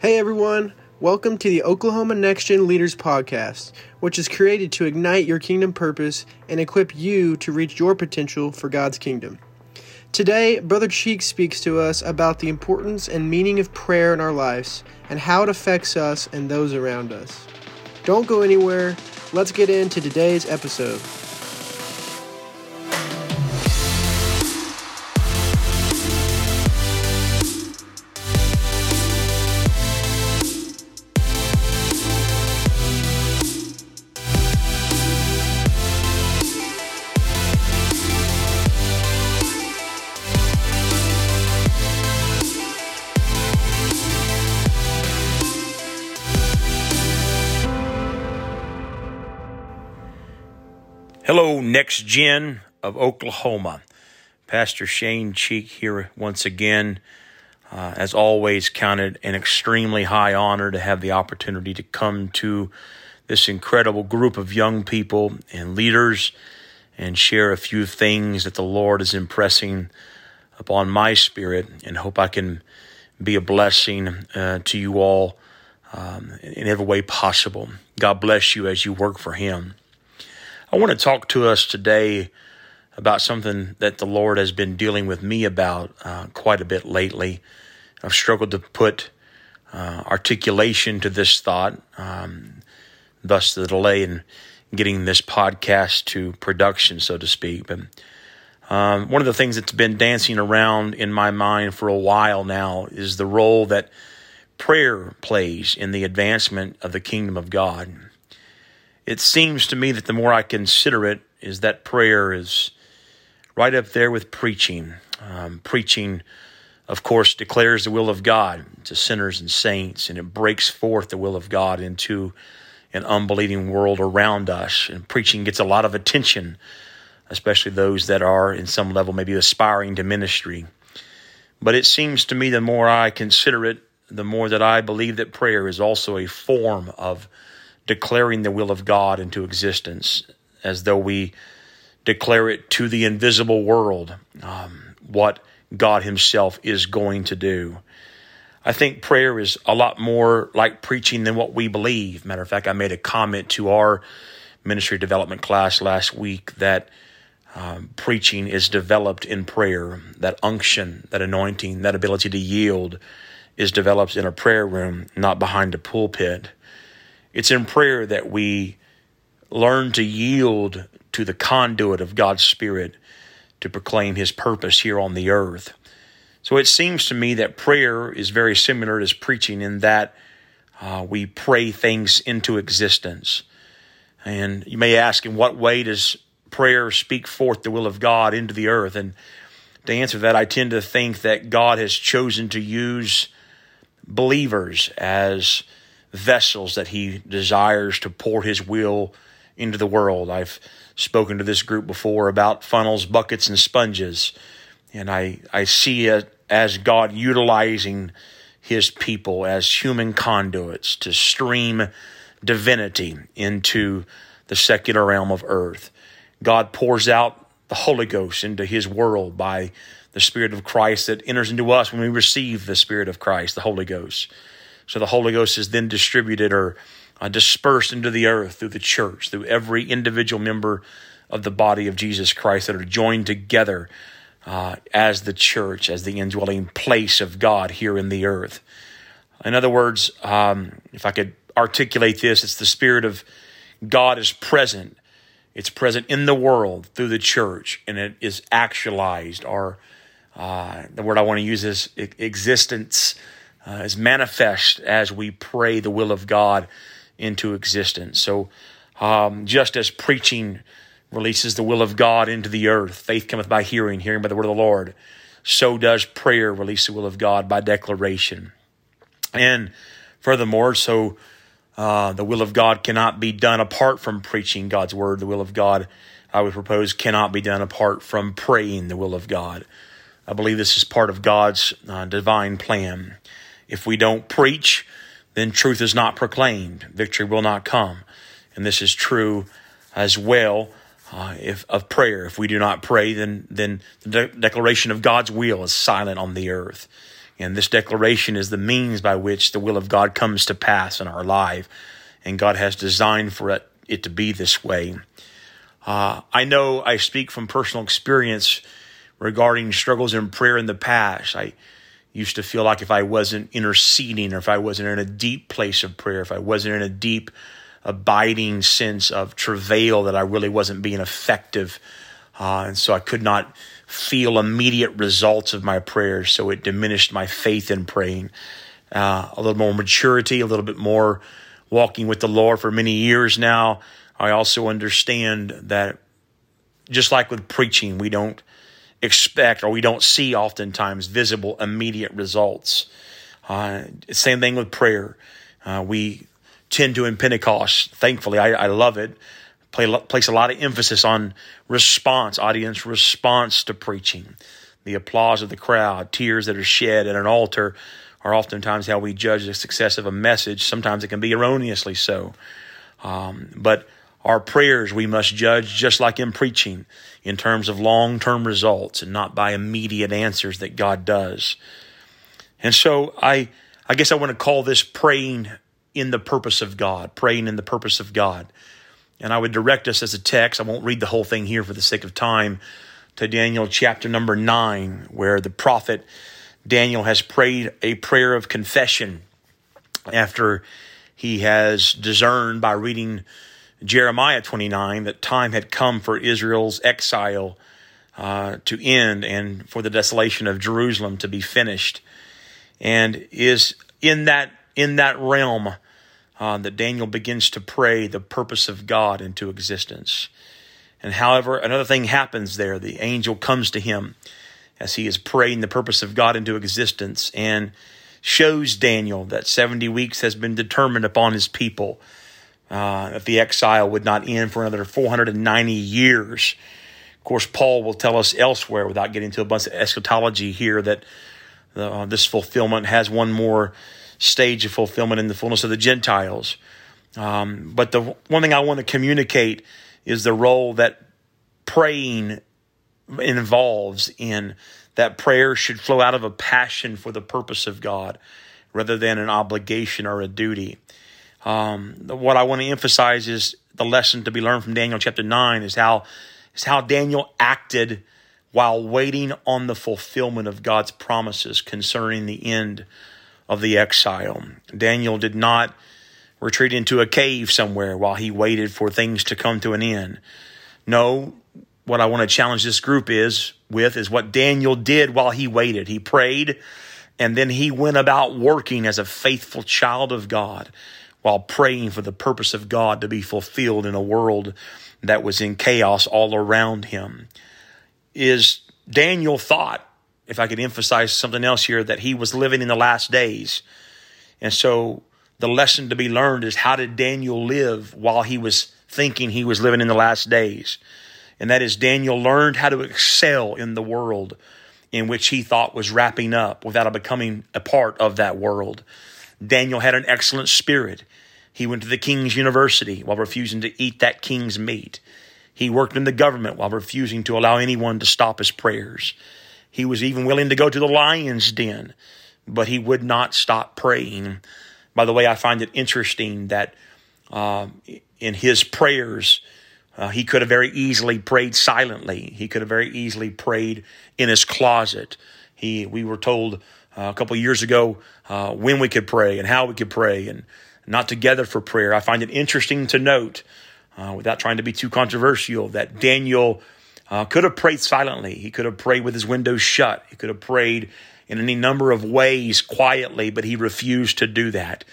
Hey everyone, welcome to the Oklahoma Next Gen Leaders Podcast, which is created to ignite your kingdom purpose and equip you to reach your potential for God's kingdom. Today, Brother Cheek speaks to us about the importance and meaning of prayer in our lives and how it affects us and those around us. Don't go anywhere. Let's get into today's episode. Next gen of Oklahoma. Pastor Shane Cheek here once again. Uh, as always, counted an extremely high honor to have the opportunity to come to this incredible group of young people and leaders and share a few things that the Lord is impressing upon my spirit and hope I can be a blessing uh, to you all um, in every way possible. God bless you as you work for Him. I want to talk to us today about something that the Lord has been dealing with me about uh, quite a bit lately. I've struggled to put uh, articulation to this thought, um, thus the delay in getting this podcast to production, so to speak. But um, one of the things that's been dancing around in my mind for a while now is the role that prayer plays in the advancement of the kingdom of God it seems to me that the more I consider it, is that prayer is right up there with preaching. Um, preaching, of course, declares the will of God to sinners and saints, and it breaks forth the will of God into an unbelieving world around us. And preaching gets a lot of attention, especially those that are, in some level, maybe aspiring to ministry. But it seems to me the more I consider it, the more that I believe that prayer is also a form of declaring the will of God into existence as though we declare it to the invisible world um, what God Himself is going to do. I think prayer is a lot more like preaching than what we believe. Matter of fact, I made a comment to our ministry development class last week that um, preaching is developed in prayer. That unction, that anointing, that ability to yield is developed in a prayer room, not behind a pulpit. It's in prayer that we learn to yield to the conduit of God's Spirit to proclaim His purpose here on the earth. So it seems to me that prayer is very similar to preaching in that uh, we pray things into existence. And you may ask, in what way does prayer speak forth the will of God into the earth? And to answer that, I tend to think that God has chosen to use believers as vessels that he desires to pour his will into the world. I've spoken to this group before about funnels, buckets, and sponges, and I, I see it as God utilizing his people as human conduits to stream divinity into the secular realm of earth. God pours out the Holy Ghost into his world by the Spirit of Christ that enters into us when we receive the Spirit of Christ, the Holy Ghost. So the Holy Ghost is then distributed or uh, dispersed into the earth through the church, through every individual member of the body of Jesus Christ that are joined together uh, as the church, as the indwelling place of God here in the earth. In other words, um, if I could articulate this, it's the Spirit of God is present. It's present in the world through the church, and it is actualized, or uh, the word I want to use is existence uh, is manifest as we pray the will of God into existence. So, um, just as preaching releases the will of God into the earth, faith cometh by hearing, hearing by the word of the Lord, so does prayer release the will of God by declaration. And furthermore, so uh, the will of God cannot be done apart from preaching God's word. The will of God, I would propose, cannot be done apart from praying the will of God. I believe this is part of God's uh, divine plan. If we don't preach, then truth is not proclaimed. Victory will not come. And this is true as well uh, if, of prayer. If we do not pray, then, then the de- declaration of God's will is silent on the earth. And this declaration is the means by which the will of God comes to pass in our life. And God has designed for it, it to be this way. Uh, I know I speak from personal experience regarding struggles in prayer in the past. I used to feel like if I wasn't interceding or if I wasn't in a deep place of prayer, if I wasn't in a deep, abiding sense of travail, that I really wasn't being effective. Uh, and so I could not feel immediate results of my prayers. So it diminished my faith in praying. Uh, a little more maturity, a little bit more walking with the Lord for many years now. I also understand that just like with preaching, we don't expect or we don't see oftentimes visible immediate results. Uh, same thing with prayer. Uh, we tend to in Pentecost, thankfully, I, I love it, play, place a lot of emphasis on response, audience response to preaching. The applause of the crowd, tears that are shed at an altar are oftentimes how we judge the success of a message. Sometimes it can be erroneously so. Um, but our prayers we must judge just like in preaching in terms of long term results and not by immediate answers that God does. And so I, I guess I want to call this praying in the purpose of God, praying in the purpose of God. And I would direct us as a text, I won't read the whole thing here for the sake of time, to Daniel chapter number nine, where the prophet Daniel has prayed a prayer of confession after he has discerned by reading Jeremiah 29 that time had come for Israel's exile uh, to end and for the desolation of Jerusalem to be finished. And is in that in that realm uh, that Daniel begins to pray the purpose of God into existence. And however, another thing happens there. The angel comes to him as he is praying the purpose of God into existence and shows Daniel that 70 weeks has been determined upon his people uh, if the exile would not end for another 490 years. Of course, Paul will tell us elsewhere, without getting into a bunch of eschatology here, that uh, this fulfillment has one more stage of fulfillment in the fullness of the Gentiles. Um, but the one thing I want to communicate is the role that praying involves in that prayer should flow out of a passion for the purpose of God rather than an obligation or a duty. Um, what I want to emphasize is the lesson to be learned from Daniel chapter 9 is how, is how Daniel acted while waiting on the fulfillment of God's promises concerning the end of the exile. Daniel did not retreat into a cave somewhere while he waited for things to come to an end. No, what I want to challenge this group is with is what Daniel did while he waited. He prayed and then he went about working as a faithful child of God while praying for the purpose of God to be fulfilled in a world that was in chaos all around him. Is Daniel thought, if I could emphasize something else here, that he was living in the last days. And so the lesson to be learned is how did Daniel live while he was thinking he was living in the last days? And that is Daniel learned how to excel in the world in which he thought was wrapping up without becoming a part of that world. Daniel had an excellent spirit. He went to the king's university while refusing to eat that king's meat. He worked in the government while refusing to allow anyone to stop his prayers. He was even willing to go to the lion's den, but he would not stop praying. By the way, I find it interesting that uh, in his prayers, uh, he could have very easily prayed silently. He could have very easily prayed in his closet. He, we were told a couple years ago uh, when we could pray and how we could pray and not together for prayer. I find it interesting to note, uh, without trying to be too controversial, that Daniel uh, could have prayed silently. He could have prayed with his windows shut. He could have prayed in any number of ways quietly, but he refused to do that.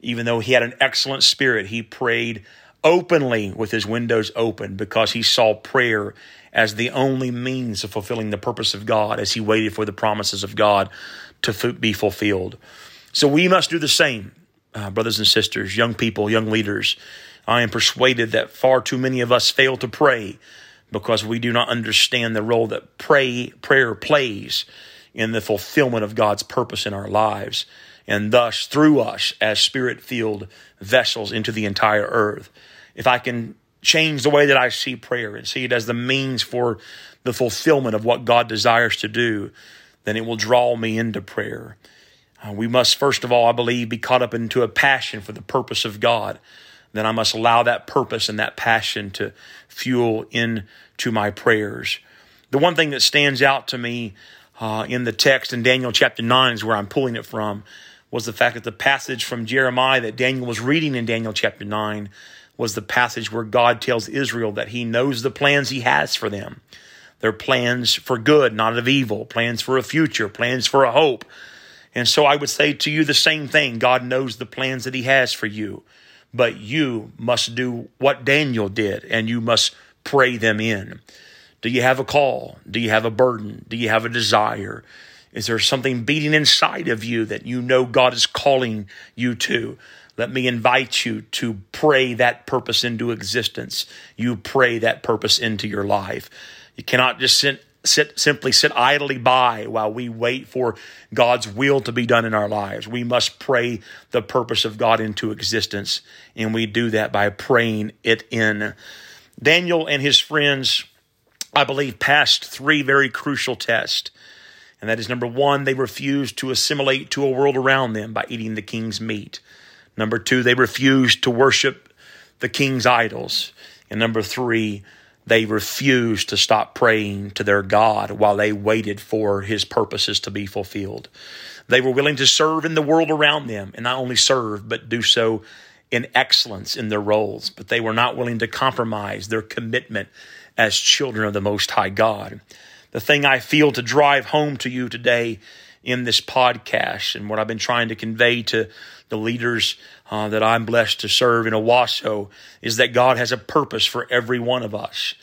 Even though he had an excellent spirit, he prayed openly with his windows open because he saw prayer as the only means of fulfilling the purpose of God as he waited for the promises of God to be fulfilled. So we must do the same, uh, brothers and sisters, young people, young leaders. I am persuaded that far too many of us fail to pray because we do not understand the role that pray, prayer plays in the fulfillment of God's purpose in our lives, and thus through us as spirit filled vessels into the entire earth. If I can change the way that I see prayer and see it as the means for the fulfillment of what God desires to do, then it will draw me into prayer. Uh, we must, first of all, I believe, be caught up into a passion for the purpose of God. Then I must allow that purpose and that passion to fuel into my prayers. The one thing that stands out to me uh, in the text in Daniel chapter 9 is where I'm pulling it from was the fact that the passage from Jeremiah that Daniel was reading in Daniel chapter 9 was the passage where God tells Israel that he knows the plans he has for them. They're plans for good, not of evil, plans for a future, plans for a hope. And so I would say to you the same thing. God knows the plans that he has for you, but you must do what Daniel did and you must pray them in. Do you have a call? Do you have a burden? Do you have a desire? Is there something beating inside of you that you know God is calling you to? Let me invite you to pray that purpose into existence. You pray that purpose into your life. You cannot just sit, sit, simply sit idly by while we wait for God's will to be done in our lives. We must pray the purpose of God into existence, and we do that by praying it in. Daniel and his friends I believe, passed three very crucial tests. And that is number one, they refused to assimilate to a world around them by eating the king's meat. Number two, they refused to worship the king's idols. And number three, they refused to stop praying to their God while they waited for his purposes to be fulfilled. They were willing to serve in the world around them and not only serve, but do so in excellence in their roles. But they were not willing to compromise their commitment as children of the Most High God. The thing I feel to drive home to you today in this podcast and what I've been trying to convey to the leaders uh, that I'm blessed to serve in Owasso is that God has a purpose for every one of us.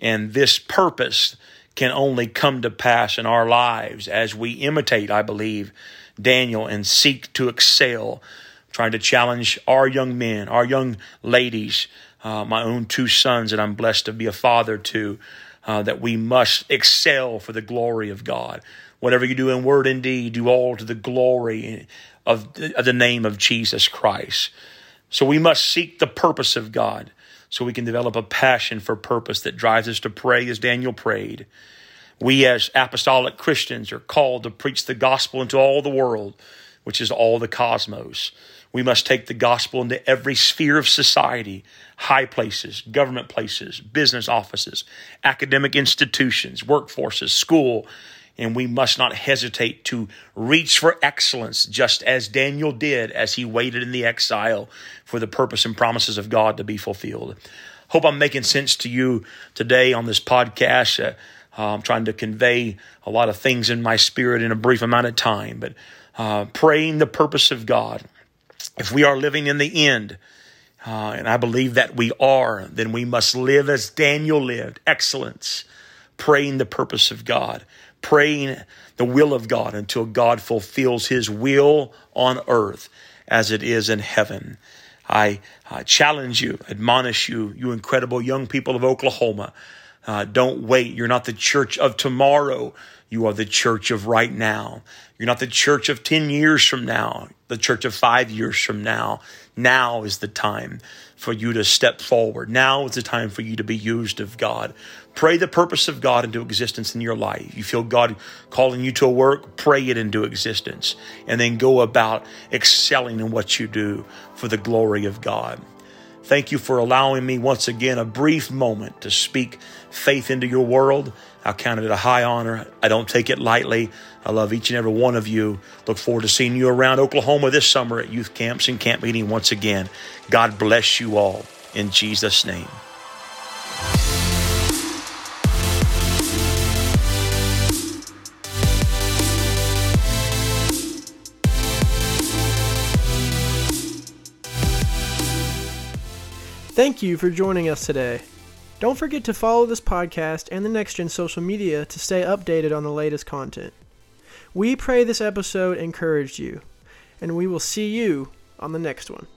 And this purpose can only come to pass in our lives as we imitate, I believe, Daniel and seek to excel, trying to challenge our young men, our young ladies uh, my own two sons that I'm blessed to be a father to, uh, that we must excel for the glory of God. Whatever you do in word and deed, do all to the glory of, of the name of Jesus Christ. So we must seek the purpose of God so we can develop a passion for purpose that drives us to pray as Daniel prayed. We, as apostolic Christians, are called to preach the gospel into all the world, which is all the cosmos. We must take the gospel into every sphere of society high places, government places, business offices, academic institutions, workforces, school. And we must not hesitate to reach for excellence, just as Daniel did as he waited in the exile for the purpose and promises of God to be fulfilled. Hope I'm making sense to you today on this podcast. Uh, I'm trying to convey a lot of things in my spirit in a brief amount of time, but uh, praying the purpose of God if we are living in the end, uh, and I believe that we are, then we must live as Daniel lived excellence, praying the purpose of God, praying the will of God until God fulfills his will on earth as it is in heaven. I challenge you, admonish you, you incredible young people of Oklahoma. Uh, don't wait. You're not the church of tomorrow. You are the church of right now. You're not the church of 10 years from now, the church of five years from now. Now is the time for you to step forward. Now is the time for you to be used of God. Pray the purpose of God into existence in your life. You feel God calling you to a work, pray it into existence. And then go about excelling in what you do for the glory of God. Thank you for allowing me once again a brief moment to speak faith into your world. I count it a high honor. I don't take it lightly. I love each and every one of you. Look forward to seeing you around Oklahoma this summer at youth camps and camp meeting once again. God bless you all in Jesus' name. Thank you for joining us today. Don't forget to follow this podcast and the NextGen social media to stay updated on the latest content. We pray this episode encouraged you, and we will see you on the next one.